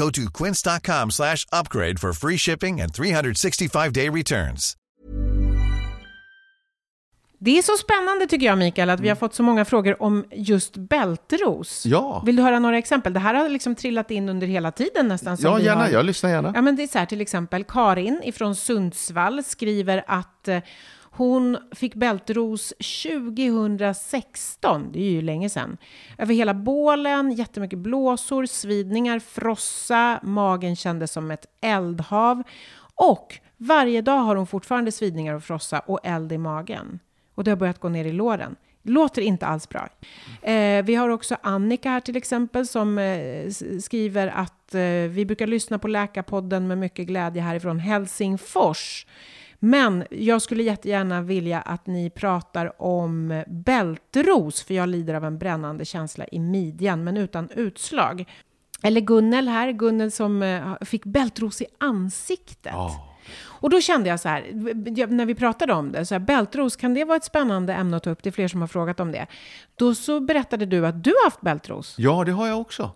Go to quince.com slash upgrade for free shipping and 365-day returns. Det är så spännande tycker jag, Mikael, att vi har fått så många frågor om just bältros. Ja. Vill du höra några exempel? Det här har liksom trillat in under hela tiden nästan. som Ja, gärna. Har... Jag lyssnar gärna. Ja, men det är så här till exempel. Karin ifrån Sundsvall skriver att eh, hon fick bältros 2016, det är ju länge sedan, över hela bålen, jättemycket blåsor, svidningar, frossa, magen kändes som ett eldhav och varje dag har hon fortfarande svidningar och frossa och eld i magen. Och det har börjat gå ner i låren. Låter inte alls bra. Eh, vi har också Annika här till exempel som eh, skriver att eh, vi brukar lyssna på Läkarpodden med mycket glädje härifrån Helsingfors. Men jag skulle jättegärna vilja att ni pratar om bältros, för jag lider av en brännande känsla i midjan, men utan utslag. Eller Gunnel här, Gunnel som eh, fick bältros i ansiktet. Ja. Och då kände jag så här, när vi pratade om det, så här, bältros, kan det vara ett spännande ämne att ta upp? Det är fler som har frågat om det. Då så berättade du att du har haft bältros. Ja, det har jag också.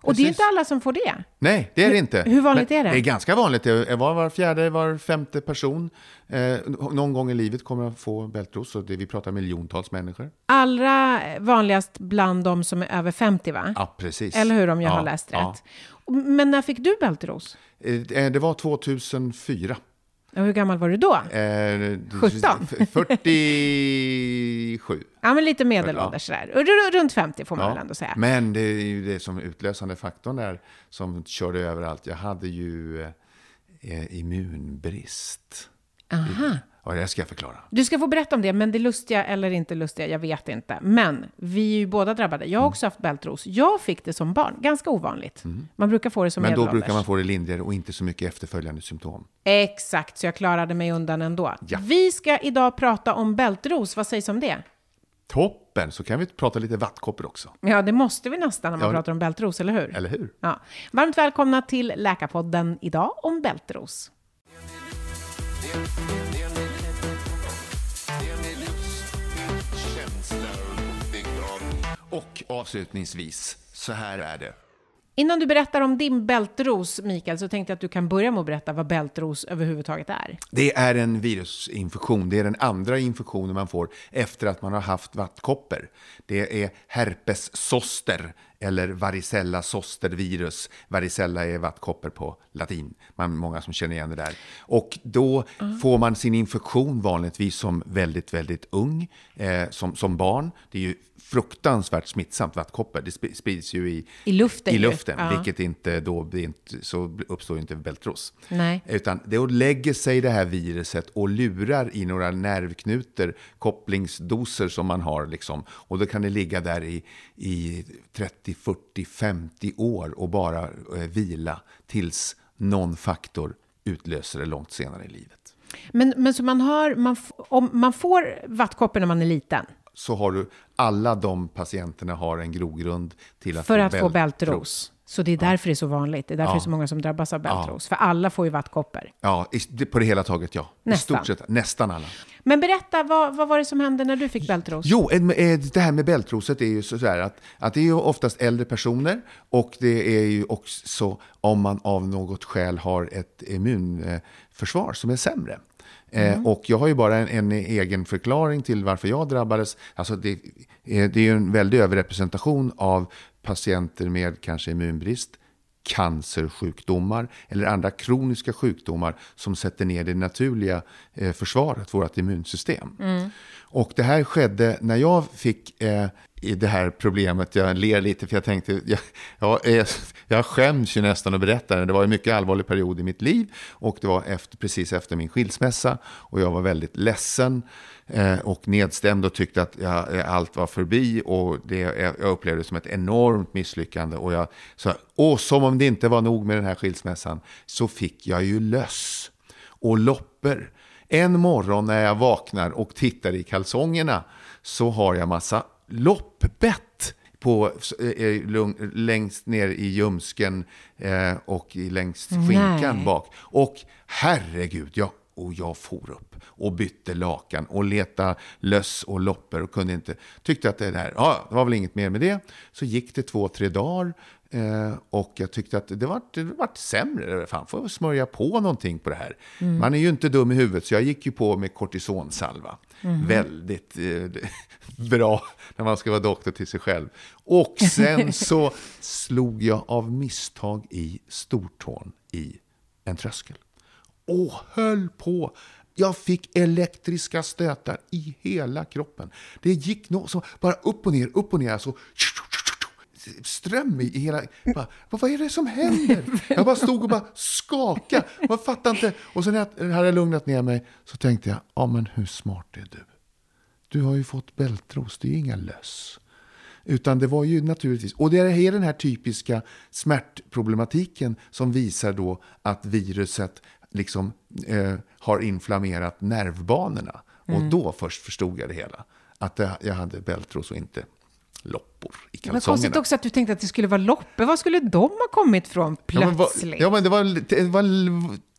Och det är Precis. inte alla som får det. Nej, det är det inte. hur vanligt Men är det? Det är ganska vanligt. Var var fjärde, var femte person eh, någon gång i livet kommer att få bältros. Så det, vi pratar miljontals människor. Allra vanligast bland de som är över 50, va? Ja, precis. Eller hur, om jag ja, har läst ja. rätt. Men när fick du bältros? Eh, Det var 2004. Och hur gammal var du då? Eh, 17. 47. Ja, men lite medelålders sådär. Och r- Runt 50 får man Ja. väl ändå säga. Men det är ju det som utlösande faktorn där som körde över allt. Jag hade ju eh, immunbrist. Aha. Ja, det ska jag förklara. Du ska få berätta om det, men det lustiga eller inte lustiga, jag vet inte. Men vi är ju båda drabbade. Jag har Mm. också haft bältros. Jag fick det som barn, ganska ovanligt. Man brukar få det som Men då medelålders. brukar man få det lindrigare och inte så mycket efterföljande symptom. Exakt, så jag klarade mig undan ändå. Ja. Vi ska idag prata om bältros. Vad sägs om det? Toppen! Så kan vi prata lite vattkoppor också. Ja, det måste vi nästan när man Ja. pratar om bältros, eller hur? Eller hur? Ja. Varmt välkomna till Läkarpodden idag om bältros. Och avslutningsvis, så här är det. Innan du berättar om din bältros, Mikael, så tänkte jag att du kan börja med att berätta vad bältros överhuvudtaget är. Det är en virusinfektion. Det är den andra infektionen man får efter att man har haft vattkoppor. Det är herpes zoster eller varicella zoster virus. Varicella är vattkoppor på latin. Man många som känner igen det där. Och då får man sin infektion vanligtvis som väldigt, väldigt ung, eh, som, som barn. Det är ju fruktansvärt smittsamt vattkoppor. Det sp- sprids ju i, I luften i luften Ja. vilket inte då blir inte, så uppstår inte bältros. Nej. Utan det lägger sig det här viruset och lurar i några nervknutor, kopplingsdoser som man har. Liksom. Och då kan det ligga där i, i 30, 40, 50 år och bara eh, vila tills någon faktor utlöser det långt senare i livet. Men, men så man, har, man, om, man får vattkoppor när man är liten Så har du, alla de patienterna har en grogrund till att för få att få bältros. Så det är därför det är så vanligt. Det är därför Ja. det är så många som drabbas av bältros. För alla får ju vattkoppor. Ja, på det hela taget ja. Nästan. I stort sett nästan alla. Men berätta, vad, vad var det som hände när du fick bältros? Jo, eh, det här med bältroset är ju så här att, att det är ju oftast äldre personer och det är ju också om man av något skäl har ett immunförsvar som är sämre. Eh, och jag har ju bara en, en egen förklaring till varför jag drabbades. Alltså det, eh, det är ju en väldig överrepresentation av patienter med kanske immunbrist, cancersjukdomar eller andra kroniska sjukdomar som sätter ner det naturliga eh, försvaret, vårt immunsystem. Mm. Och det här skedde när jag fick eh, i det här problemet. Jag ler lite för jag tänkte, jag, jag, eh, jag skäms ju nästan att berätta det. Det var en mycket allvarlig period i mitt liv och det var efter, precis efter min skilsmässa och jag var väldigt ledsen eh, och nedstämd och tyckte att jag, eh, allt var förbi och det, eh, jag upplevde det som ett enormt misslyckande. Och jag sa, och som om det inte var nog med den här skilsmässan så fick jag ju löss och lopper. En morgon när jag vaknar och tittar i kalsongerna så har jag massa loppbett på, eh, längst ner i ljumsken eh, och längst skinkan Nej. bak. Och herregud, jag, och jag for upp och bytte lakan och letade löss och loppor och kunde inte. Tyckte att det där, ja, det var väl inget mer med det. Så gick det två, tre dagar. Eh, och jag tyckte att det var, det var sämre. Fan, får smörja på någonting på det här. Mm. Man är ju inte dum i huvudet, så jag gick ju på med kortisonsalva. Mm. Väldigt eh, bra när man ska vara doktor till sig själv. Och sen så slog jag av misstag i stortån i en tröskel. Och höll på. Jag fick elektriska stötar i hela kroppen. Det gick nog så bara upp och ner, upp och ner. Alltså, ström i hela... Bara, vad är det som händer? Jag bara stod och bara skakade. Jag fattade inte. Och sen när jag hade lugnat ner mig så tänkte jag, ja men hur smart är du? Du har ju fått bältros, det är ju inga löss. Utan det var ju naturligtvis, och det är den här typiska smärtproblematiken som visar då att viruset liksom eh, har inflammerat nervbanorna. Mm. Och då först förstod jag det hela. Att jag hade bältros och inte loppor i kalsongerna. Men konstigt också att du tänkte att det skulle vara loppor. Var skulle de ha kommit från plötsligt? Ja, men, ja, men det, var, det var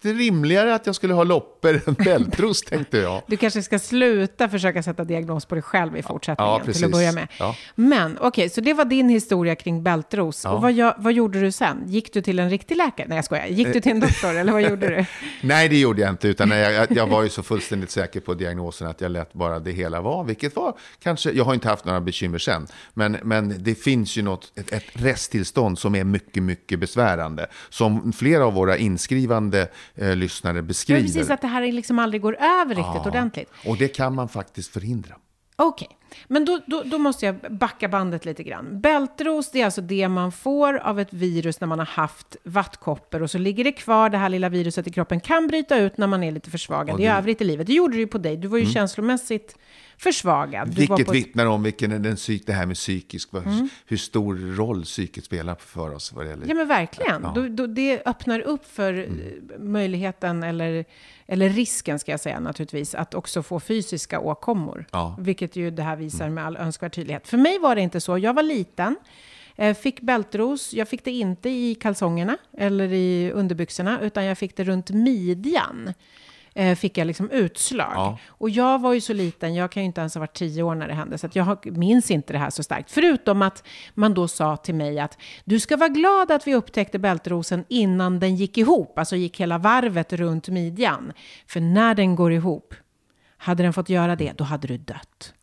det rimligare att jag skulle ha loppor än bältros, tänkte jag. Du kanske ska sluta försöka sätta diagnos på dig själv i fortsättningen, ja, till att börja med. Ja. Men okej, okay, så det var din historia kring bältros. Ja. Och vad, vad gjorde du sen? Gick du till en riktig läkare? Nej, jag skojar. Gick du till en doktor, eller vad gjorde du? Nej, det gjorde jag inte, utan jag, jag var ju så fullständigt säker på diagnosen att jag lät bara det hela vara, vilket var kanske, jag har inte haft några bekymmer sen, men, men det finns ju något, ett, ett resttillstånd som är mycket, mycket besvärande, som flera av våra inskrivande eh, lyssnare beskriver. Men precis, att det här liksom aldrig går över riktigt ja, ordentligt. Och det kan man faktiskt förhindra. Okej, okay. men då, då, då, måste jag backa bandet lite grann. Bältros, det är alltså det man får av ett virus när man har haft vattkoppor och så ligger det kvar, det här lilla viruset i kroppen, kan bryta ut när man är lite försvagad det... i övrigt i livet. Det gjorde det ju på dig, du var ju mm. känslomässigt försvagad. Du Vilket på... vittnar om vilken, den, det här med psykisk, mm. hur stor roll psyket spelar för oss. Vad det gäller. Ja, men verkligen. Ja. Då, då, det öppnar upp för mm. möjligheten, eller, eller risken ska jag säga naturligtvis, att också få fysiska åkommor. Ja. Vilket ju det här visar mm. med all önskvärd tydlighet. För mig var det inte så. Jag var liten. Eh, fick bältros. Jag fick det inte i kalsongerna eller i underbyxorna, utan jag fick det runt midjan eh, fick jag liksom utslag. Ja. Och jag var ju så liten, jag kan ju inte ens ha varit tio år när det hände, så att jag minns inte det här så starkt. Förutom att man då sa till mig att du ska vara glad att vi upptäckte bältrosen innan den gick ihop, alltså gick hela varvet runt midjan. För när den går ihop, hade den fått göra det, då hade du dött.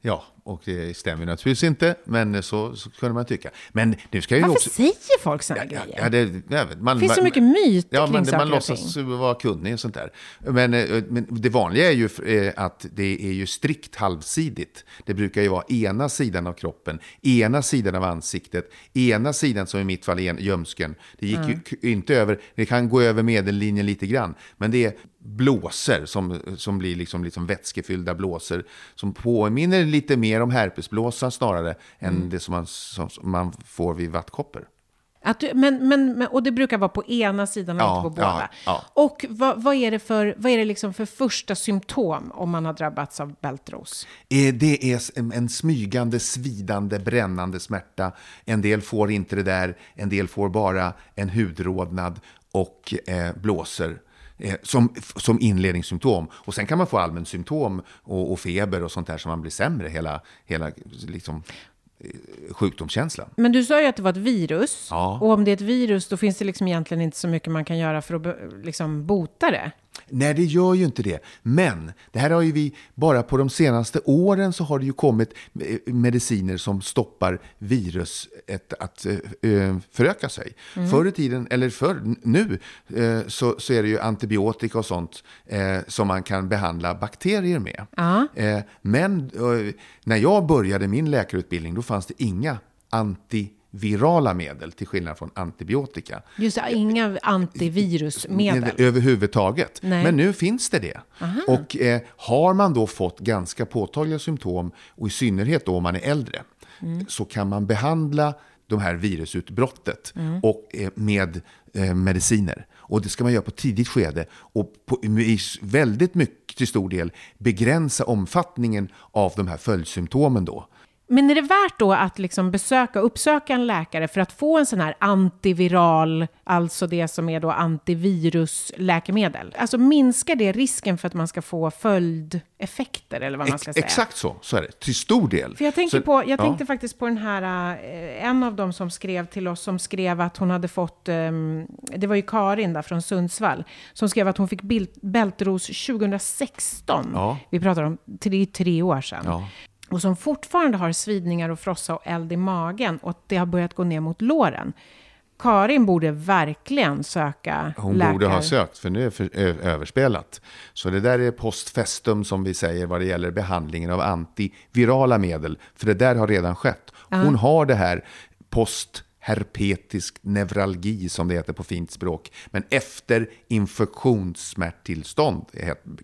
Ja, och det stämmer naturligtvis inte, men så, så kunde man tycka. Men nu ska ju Varför också... säger folk sådana ja, grejer? Ja, det, ja, man, det finns så mycket myter ja, kring saker Man låtsas vara kunnig och sånt där. Men, eh, men det vanliga är ju eh, att det är ju strikt halvsidigt. Det brukar ju vara ena sidan av kroppen, ena sidan av ansiktet, ena sidan som i mitt fall är gömsken. Det gick mm. ju inte över, det kan gå över medellinjen lite grann, men det är blåser som, som blir liksom, liksom vätskefyllda blåser som påminner lite mer om herpesblåsan snarare mm. än det som man, som man får vid vattkoppor. Att du, men, men, och det brukar vara på ena sidan och ja, inte på båda. Ja, ja. Och vad, vad, är det, för, vad är det liksom för första symptom om man har drabbats av bältros? Eh, det är en smygande, svidande, brännande smärta. En del får inte det där, en del får bara en hudrodnad och eh, blåser som, som inledningssymptom. Och sen kan man få allmänsymptom och, och feber och sånt där så man blir sämre hela, hela liksom, eh, sjukdomskänslan. Men du sa ju att det var ett virus. Ja. Och om det är ett virus, då finns det liksom egentligen inte så mycket man kan göra för att liksom bota det. Nej, det gör ju inte det. Men det här har ju vi, bara på de senaste åren så har det ju kommit eh, mediciner som stoppar virus ett, att uh, föröka sig. Mm. Förr i tiden, eller förr, nu, så, så är det ju antibiotika och sånt uh, som man kan behandla bakterier med. Uh. men när jag började min läkarutbildning, då fanns det inga anti virala medel till skillnad från antibiotika. Just det, inga antivirusmedel. Överhuvudtaget. Nej. Men nu finns det det. Aha. Och eh, har man då fått ganska påtagliga symptom, och i synnerhet då om man är äldre, mm. så kan man behandla de här virusutbrottet mm. och, eh, med eh, mediciner. Och det ska man göra på tidigt skede och på, i väldigt mycket till stor del begränsa omfattningen av de här följdsymptomen då. Men är det värt då att liksom besöka, uppsöka en läkare för att få en sån här antiviral, alltså det som är då antivirusläkemedel? Alltså minskar det risken för att man ska få följdeffekter eller vad man ska säga? Exakt så, så är det. Till stor del. För jag tänkte, så, på, jag tänkte faktiskt på den här, eh, en av dem som skrev till oss, som skrev att hon hade fått, um, det var ju Karin där från Sundsvall, som skrev att hon fick bältros 2016. Ja. Vi pratar om, det är tre år sedan. Ja och som fortfarande har svidningar och frossa och eld i magen och det har börjat gå ner mot låren. Karin borde verkligen söka Hon läkare. borde ha sökt, för nu är det överspelat. Så det där är postfestum som vi säger vad det gäller behandlingen av antivirala medel. För det där har redan skett. Hon uh -huh. har det här post herpetisk neuralgi som det heter på fint språk. Men efter infektionssmärttillstånd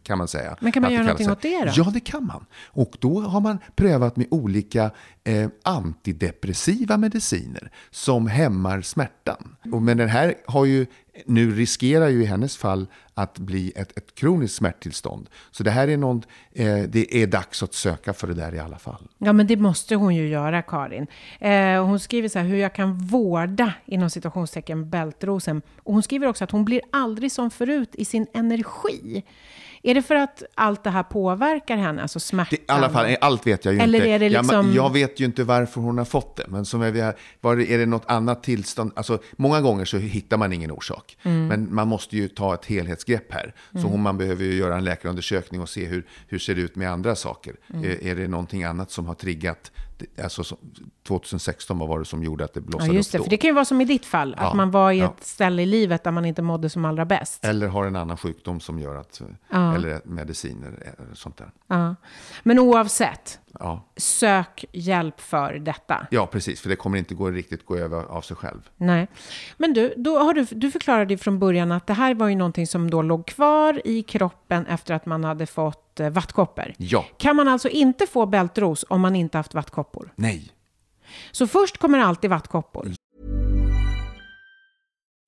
kan man säga. Men kan man göra någonting åt det då? Ja, det kan man. Och då har man prövat med olika eh, antidepressiva mediciner som hämmar smärtan. Och, men den här har ju nu riskerar ju i hennes fall att bli ett, ett kroniskt smärttillstånd. Så det här är någon, eh, det är dags att söka för det där i alla fall. Ja, men det måste hon ju göra, Karin. Eh, hon skriver så här, hur jag kan vårda, inom situationstecken, bältrosen. Och hon skriver också att hon blir aldrig som förut i sin energi. Är det för att allt det här påverkar henne, alltså smärtan? Det, I alla fall, allt vet jag ju Eller inte. Är det liksom... jag, jag vet ju inte varför hon har fått det. Men som är, var, är det något annat tillstånd? Alltså, många gånger så hittar man ingen orsak. Mm. Men man måste ju ta ett helhetsgrepp här. Så mm. man behöver ju göra en läkarundersökning och se hur, hur ser det ut med andra saker. Mm. Är, är det någonting annat som har triggat alltså 2016, vad var det som gjorde att det blossade ja, just det, upp då? För det kan ju vara som i ditt fall, ja, att man var i ja. ett ställe i livet där man inte mådde som allra bäst. Eller har en annan sjukdom som gör att, ja. eller mediciner, eller sånt där. Ja. Men oavsett, sök hjälp för detta. Ja, precis, för det kommer inte gå, riktigt gå över av sig själv. Nej. Men du, då har du, du förklarade från början att det här var ju någonting som då låg kvar i kroppen efter att man hade fått fått eh, vattkoppor. Ja. Kan man alltså inte få bältros om man inte haft vattkoppor? Nej. Så först kommer alltid vattkoppor.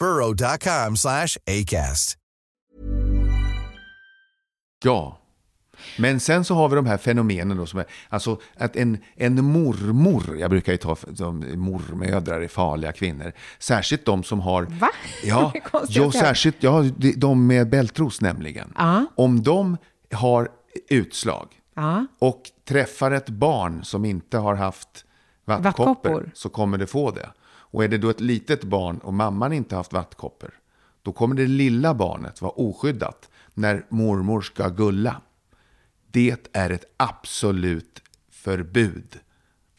burrow.com slash ACAST. Ja. Men sen så har vi de här fenomenen då som är, alltså att en, en mormor, jag brukar ju ta som mormödrar är farliga kvinnor, särskilt de som har... Va? Ja, säga. särskilt ja, de- med bältros nämligen. Ja. Om de har utslag Ja. och träffar ett barn som inte har haft vattkoppor, Vattkoppor. så kommer det få det. Och är det då ett litet barn och mamman inte haft vattkoppor, då kommer det lilla barnet vara oskyddat när mormor ska gulla. Det är ett absolut förbud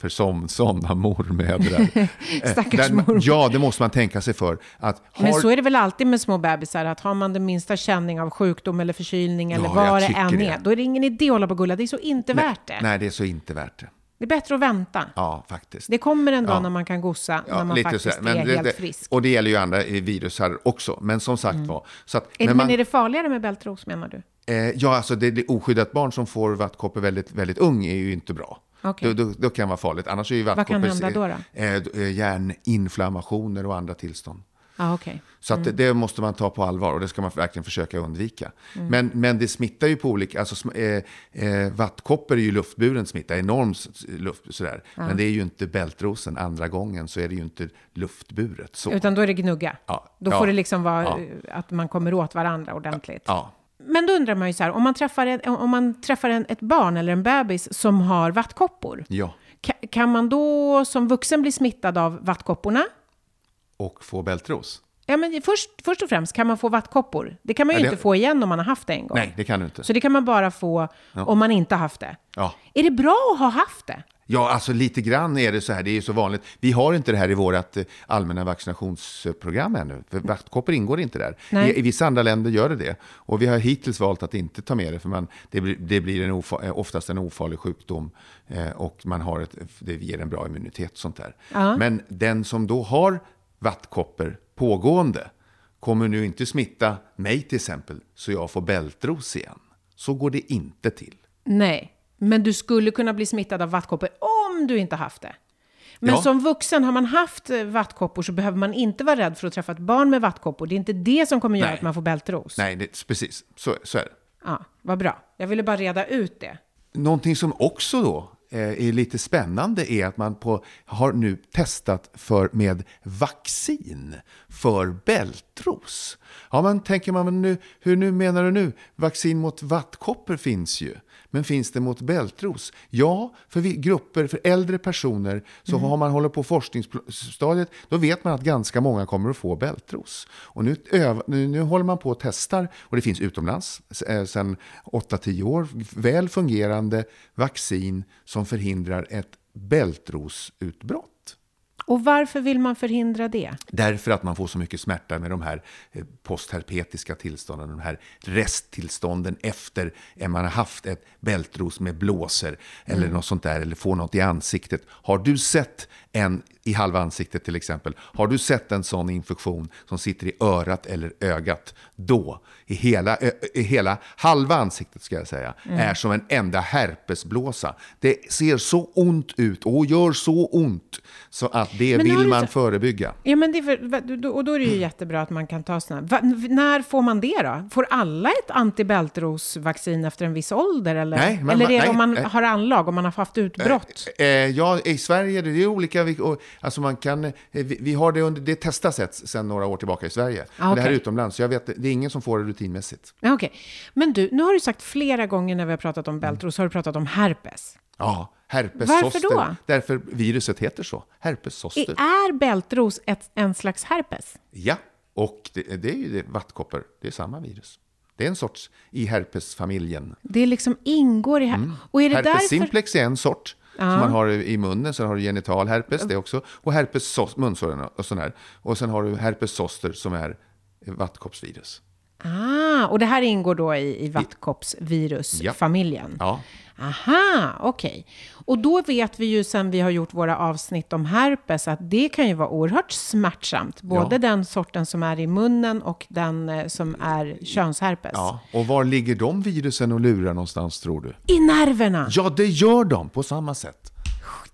för som, sådana mormödrar. Eh, Stackars man- mormor. Ja, det måste man tänka sig för. Att har, Men så är det väl alltid med små bebisar, att har man den minsta känning av sjukdom eller förkylning eller Ja, vad det än det. är, då är det ingen idé att hålla på och gulla. Det är så inte nej, värt det. Nej, det är så inte värt det. Det är bättre att vänta. Ja, faktiskt. Det kommer en dag Ja. när man kan gossa, Ja, när man faktiskt. Men är det, helt frisk. Och det gäller ju andra eh, virusar också. Men som sagt var. Så att, Är, men man, är det farligare med bältros menar du? eh, ja, alltså det, det oskyddat barn som får vattkoppor väldigt, väldigt ung är ju inte bra. Okej. Då, då, då kan det vara farligt. Annars är ju Vad vattkoppor... kan hända då då? Eh, eh, hjärninflammationer och andra tillstånd. Okej. Så Mm. att det, det måste man ta på allvar och det ska man verkligen försöka undvika. Men, men det smittar ju på olika, alltså eh, eh, vattkoppor är ju luftburen smitta, enorm s- luft, sådär. Men det är ju inte bältrosen, andra gången så är det ju inte luftburet. Så. Utan då är det gnugga. Ja. Då Ja. får det liksom vara Ja. eh, att man kommer åt varandra ordentligt. Ja, Men då undrar man ju så här, om man träffar, ett, om man träffar en, ett barn eller en bebis som har vattkoppor, ja. ka- kan man då som vuxen bli smittad av vattkopporna? Och få bältros? Ja, men först, först och främst kan man få vattkoppor. Det kan man ju Ja, det- inte få igen om man har haft det en gång. Nej, det kan du inte. Så det kan man bara få om man inte har haft det. Ja. Är det bra att ha haft det? Ja, alltså lite grann är det så här. Det är ju så vanligt. Vi har inte det här i vårt eh, allmänna vaccinationsprogram ännu. För vattkoppor ingår inte där. I, I vissa andra länder gör det det. Och vi har hittills valt att inte ta med det. För man, det blir, det blir en ofa, eh, oftast en ofarlig sjukdom. Eh, och man har ett, det ger en bra immunitet och sånt där. Ja. Men den som då har vattkoppor pågående kommer nu inte smitta mig till exempel. Så jag får bältros igen. Så går det inte till. Nej, men du skulle kunna bli smittad av vattkoppor om du inte haft det. Men Ja. som vuxen, har man haft eh, vattkoppor så behöver man inte vara rädd för att träffa ett barn med vattkoppor. Det är inte det som kommer göra Nej. att man får bältros. Nej, det, precis. Så, så är det. Ja, vad bra. Jag ville bara reda ut det. Någonting som också då Eh, är lite spännande är att man på, har nu testat för, med vaccin för bältros. Ja, man tänker man, nu, hur nu menar du nu? Vaccin mot vattkoppor finns ju. Men finns det mot bältros? Ja, för vi, grupper, för äldre personer, så har man håller på forskningsstadiet, då vet man att ganska många kommer att få bältros. Och nu, öv, nu, nu håller man på och testar, och det finns utomlands eh, sedan 8-10 år, väl fungerande vaccin som förhindrar ett bältrosutbrott. Och varför vill man förhindra det? Därför att man får så mycket smärta med de här eh, postherpetiska tillstånden, de här resttillstånden efter att man har haft ett bältros med blåser eller något sånt där, eller får något i ansiktet. Har du sett en i halva ansiktet till exempel, har du sett en sån infektion som sitter i örat eller ögat, då i hela, i hela halva ansiktet ska jag säga, är som en enda herpesblåsa. Det ser så ont ut och gör så ont så att det Men vill man så- förebygga. Ja, men det för, och då är det ju jättebra att man kan ta sådana. Va, när får man det då? Får alla ett antibältrosvaccin efter en viss ålder? Eller, Nej, men eller är det nej, om man nej. har anlag, om man har haft utbrott? Eh, ja, i Sverige, det är olika. vi- och- Alltså man kan, eh, vi, vi har det under, det testas ett sedan några år tillbaka i Sverige. Ah, Men Det här är utomlands, så jag vet, det är ingen som får det rutinmässigt. Okej, men du, nu har du sagt flera gånger när vi har pratat om bältros, har du pratat om herpes. Ja, herpes Varför då? Därför viruset heter så. Herpes zoster. Är bältros ett, en slags herpes? Ja, och det, det är ju det, vattkoppor. Det är samma virus. Det är en sorts i herpesfamiljen. Det liksom ingår i her- Och är det herpes därför... simplex är en sort som man har i munnen. Sen har du genital herpes, det också. Och herpes sos- munsåren och sån här. Och sen har du herpes zoster som är vattkoppsvirus. Ah, och det här ingår då i, i vattkoppsvirusfamiljen? Ja. Aha, okej. Och då vet vi ju sen vi har gjort våra avsnitt om herpes att det kan ju vara oerhört smärtsamt. Både Ja. den sorten som är i munnen och den eh, som är könsherpes. Ja, och var ligger de virusen och lurar någonstans tror du? I nerverna! Ja, det gör de på samma sätt.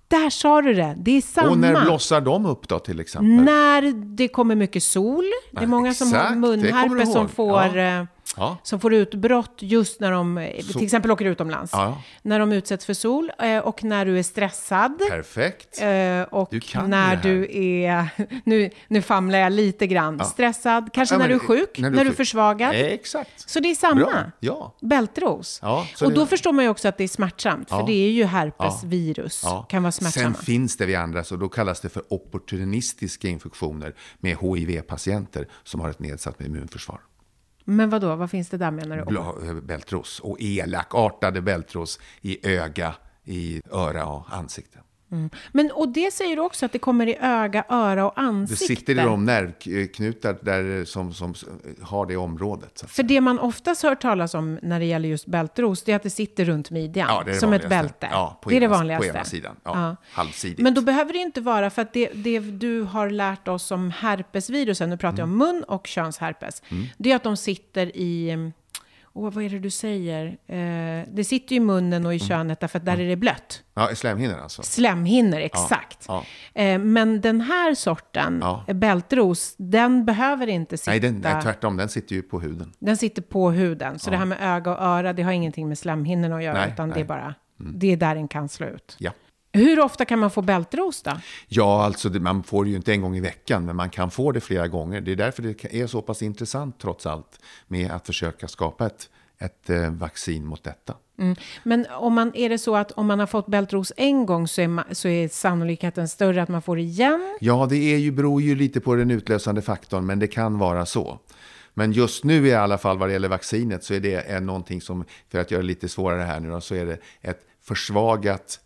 Där sa du det. Det är samma. Och när blossar de upp då till exempel? När det kommer mycket sol. Det är många som exakt, har kommer du munherpes som får, Ja. Ja. som får utbrott just när de eh, till exempel åker utomlands. Ja. När de utsätts för sol eh, och när du är stressad. Perfekt. Eh, och Du kan när du är, nu, nu famlar jag lite grann, stressad, kanske Ja, när du är sjuk, när, du är är sjuk. försvagad. Eh, Exakt. Så det är samma. Ja. Bältros. Ja, och då förstår man ju också att det är smärtsamt, för Ja. det är ju herpesvirus, kan vara Sen smärtsamma. finns det vid andra, så då kallas det för opportunistiska infektioner med HIV-patienter som har ett nedsatt immunförsvar. Men vad då? vad finns det där menar du? Bla- Bältros och elakartade bältros i öga, i öra och ansikte. Men, och det säger du också att det kommer i öga, öra och Det ansikte. sitter i de nervknutar där, som, som har det området. För det man oftast hör talas om när det gäller just bältros, det är att det sitter runt midjan. Ja, det det som ett vanligaste. bälte. Ja, på det är det ena- på vanligaste. ena sidan. Ja, halvsidigt. Men då behöver det inte vara, för att det, det du har lärt oss om herpesvirusen, nu pratar jag Mm. om mun och könsherpes, det är att de sitter i, åh, vad är det du säger? Eh, det sitter ju i munnen och i Mm. könet därför att där är det blött. Ja, i slemhinnan alltså. Slemhinnor, exakt. ja. Eh, men den här sorten, Ja. bältros, den behöver inte sitta... Nej, den, nej, tvärtom. Den sitter ju på huden. Den sitter på huden. Så det här med öga och öra, det har ingenting med slemhinnorna att göra, Nej, utan det är nej. bara, det är där den kan slå ut. Ja. Hur ofta kan man få bältros då? Ja, alltså det, man får det ju inte en gång i veckan, men man kan få det flera gånger. Det är därför det är så pass intressant trots allt med att försöka skapa ett, ett eh, vaccin mot detta. Men om man, är det så att om man har fått bältros en gång så är, ma- så är sannolikheten större att man får det igen? Ja, det är ju, beror ju lite på den utlösande faktorn, men det kan vara så. Men just nu i alla fall vad det gäller vaccinet så är det är någonting som, för att göra det lite svårare här nu då, så är det ett försvagat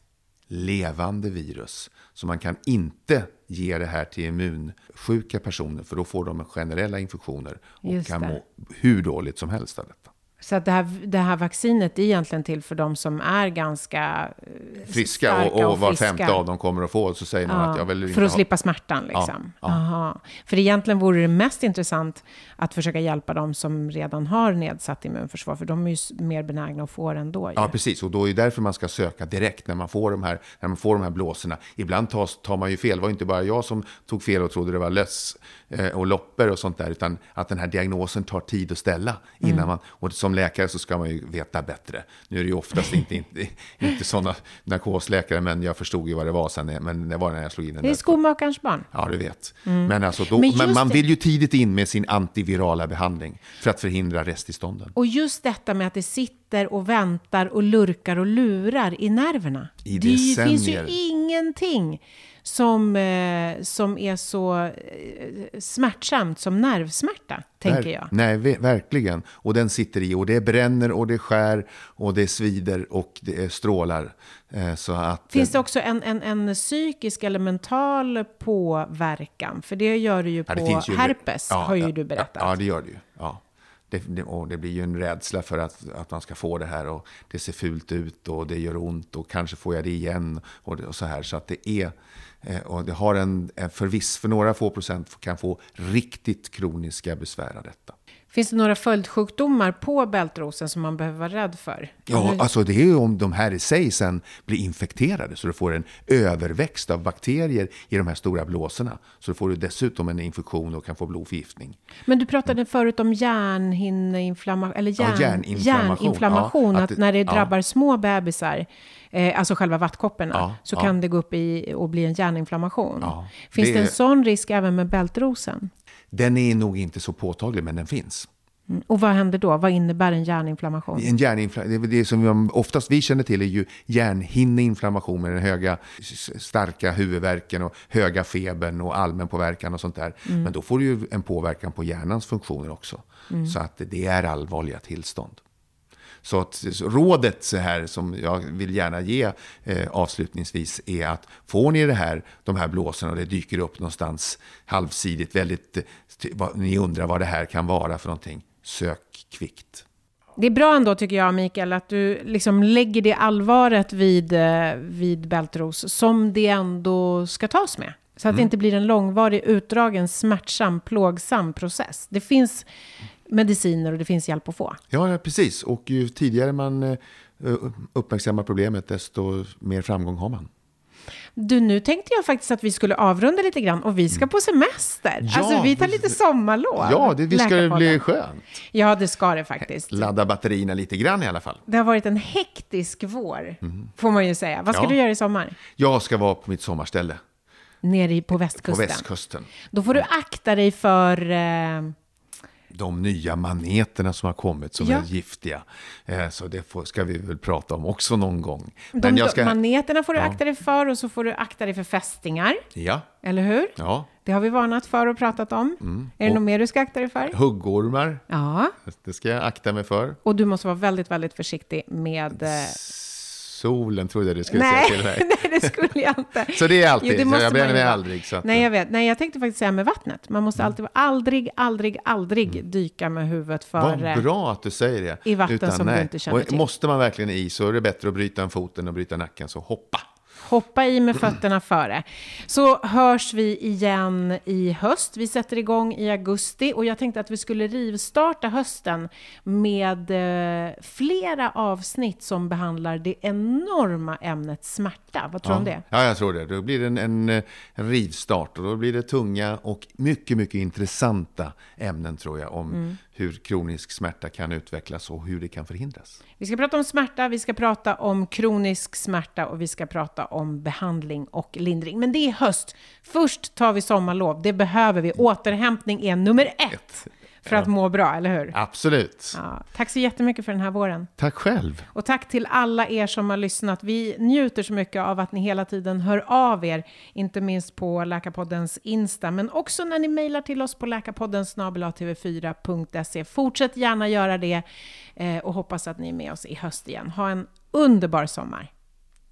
levande virus. Så man kan inte ge det här till immunsjuka personer, för då får de generella infektioner och Just kan det. må hur dåligt som helst av detta. Så att det här, det här vaccinet är egentligen till för de som är ganska eh, Friska starka och, och var femte av dem kommer att få, så säger man Ja, att jag vill inte för att ha... slippa smärtan liksom. ja. Aha. För egentligen vore det mest intressant att försöka hjälpa de som redan har nedsatt immunförsvar, för de är ju mer benägna att få det ändå. ju. Ja, precis. Och då är det därför man ska söka direkt när man får de här, när man får de här blåsorna. Ibland tas, tar man ju fel. Det var inte bara jag som tog fel och trodde det var löss eh, och loppor och sånt där, utan att den här diagnosen tar tid att ställa innan Mm. man... Och som läkare så ska man ju veta bättre. Nu är det ju oftast inte, inte, inte sådana narkosläkare, men jag förstod ju vad det var sen, men det var när jag slog in den Det är skomakarens barn. Ja, du vet. Men, alltså då, Men men, man vill ju tidigt in med sin antivirala behandling för att förhindra resttillstånden. Och just detta med att det sitter och väntar och lurkar och lurar i nerverna. I det finns ju ingenting som, eh, som är så eh, smärtsamt som nervsmärta, tänker Ver- jag. Nej, ve- verkligen. Och den sitter i och det bränner och det skär och det svider och det strålar. Eh, så att, Finns det eh, också en, en, en psykisk eller mental påverkan? För det gör du ju ja, på det finns ju- herpes, ja, har ju ja, du berättat. Ja, ja, det gör det ju. Ja. Det, och det blir ju en rädsla för att, att man ska få det här och det ser fult ut och det gör ont och kanske får jag det igen och, och så här. Så att det är, eh, och det har en, en förviss, för några få procent kan få riktigt kroniska besvär av detta. Finns det några följdsjukdomar på bältrosen som man behöver vara rädd för? Ja, alltså det är ju om de här i sig sen blir infekterade så du får en överväxt av bakterier i de här stora blåsorna. Så får du dessutom en infektion och kan få blodförgiftning. Men du pratade förut om hjärnhinneinflammation, eller Ja, hjärn, hjärninflammation. hjärninflammation, Ja, att, att när det ja. drabbar små bebisar, eh, alltså själva vattkopporna, Ja, så ja. kan det gå upp i och bli en hjärninflammation. Ja, Finns det, det en sån risk även med bältrosen? Den är nog inte så påtaglig, men den finns. Och vad händer då? Vad innebär en hjärninflammation? En hjärninflammation, det, som oftast vi känner till är ju hjärnhinneinflammation med den höga, starka huvudvärken och höga febern och allmän påverkan och sånt där. Men då får du ju en påverkan på hjärnans funktioner också. Så att det är allvarliga tillstånd. Så, att, rådet så här som jag vill gärna ge eh, avslutningsvis är att får ni det här, de här blåsorna och det dyker upp någonstans halvsidigt, väldigt, eh, ni undrar vad det här kan vara för någonting, sök kvickt. Det är bra ändå tycker jag, Mikael, att du liksom lägger det allvaret vid, eh, vid bältros som det ändå ska tas med. Så att det inte blir en långvarig, utdragen, smärtsam, plågsam process. Det finns mediciner och det finns hjälp att få. Ja, precis. Och ju tidigare man eh, uppmärksammar problemet, desto mer framgång har man. Du, nu tänkte jag faktiskt att vi skulle avrunda lite grann och vi ska på semester. Ja, alltså vi tar vi- lite sommarlov. Ja, det, visst ska det bli skönt. Ja, det ska det faktiskt. Ladda batterierna lite grann i alla fall. Det har varit en hektisk vår, får man ju säga. Vad ska Ja. du göra i sommar? Jag ska vara på mitt sommarställe Nere på på västkusten. västkusten. Då får du akta dig för... Eh, De nya maneterna som har kommit som Ja. är giftiga. Eh, Så det får, ska vi väl prata om också någon gång. de, Men jag ska... Maneterna får du akta dig för och så får du akta dig för fästingar. Ja, Eller hur? ja. Det har vi varnat för och pratat om. Är det Och- något mer du ska akta dig för? Huggormar, Ja. det ska jag akta mig för. Och du måste vara väldigt, väldigt försiktig med... Eh, Solen trodde jag du skulle nej, säga till mig. nej, det skulle jag inte. Så det är alltid, Jo, det måste jag bränner mig aldrig. Så att, Nej, jag vet. Nej, jag tänkte faktiskt säga med vattnet. Man måste alltid vara aldrig, aldrig, aldrig dyka med huvudet för... eh, Vad bra att du säger det. i vatten som du inte känner Och till. Måste man verkligen i så är det bättre att bryta en foten och bryta nacken, så hoppa. Hoppa i med fötterna före. Så hörs vi igen i höst. Vi sätter igång i augusti och jag tänkte att vi skulle rivstarta hösten med eh, flera avsnitt som behandlar det enorma ämnet smärta. Vad tror du om det? Ja, jag tror det. Då blir det en, en, eh, en rivstart och då blir det tunga och mycket, mycket intressanta ämnen tror jag om Mm. hur kronisk smärta kan utvecklas och hur det kan förhindras. Vi ska prata om smärta, vi ska prata om kronisk smärta och vi ska prata om behandling och lindring. Men det är höst. Först tar vi sommarlov. Det behöver vi. Återhämtning är nummer ett för att må bra, eller hur? Absolut. Ja, tack så jättemycket för den här våren. Tack själv. Och tack till alla er som har lyssnat. Vi njuter så mycket av att ni hela tiden hör av er, inte minst på Läkarpoddens Insta, men också när ni mejlar till oss på läkarpodden tv4.se. Fortsätt gärna göra det eh, och hoppas att ni är med oss i höst igen. Ha en underbar sommar.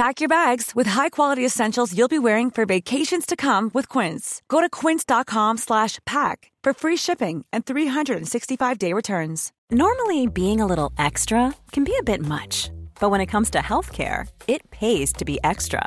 Pack your bags with high-quality essentials you'll be wearing for vacations to come with Quince. Go to quince.com slash pack for free shipping and 365-day returns. Normally, being a little extra can be a bit much, but when it comes to healthcare, it pays to be extra.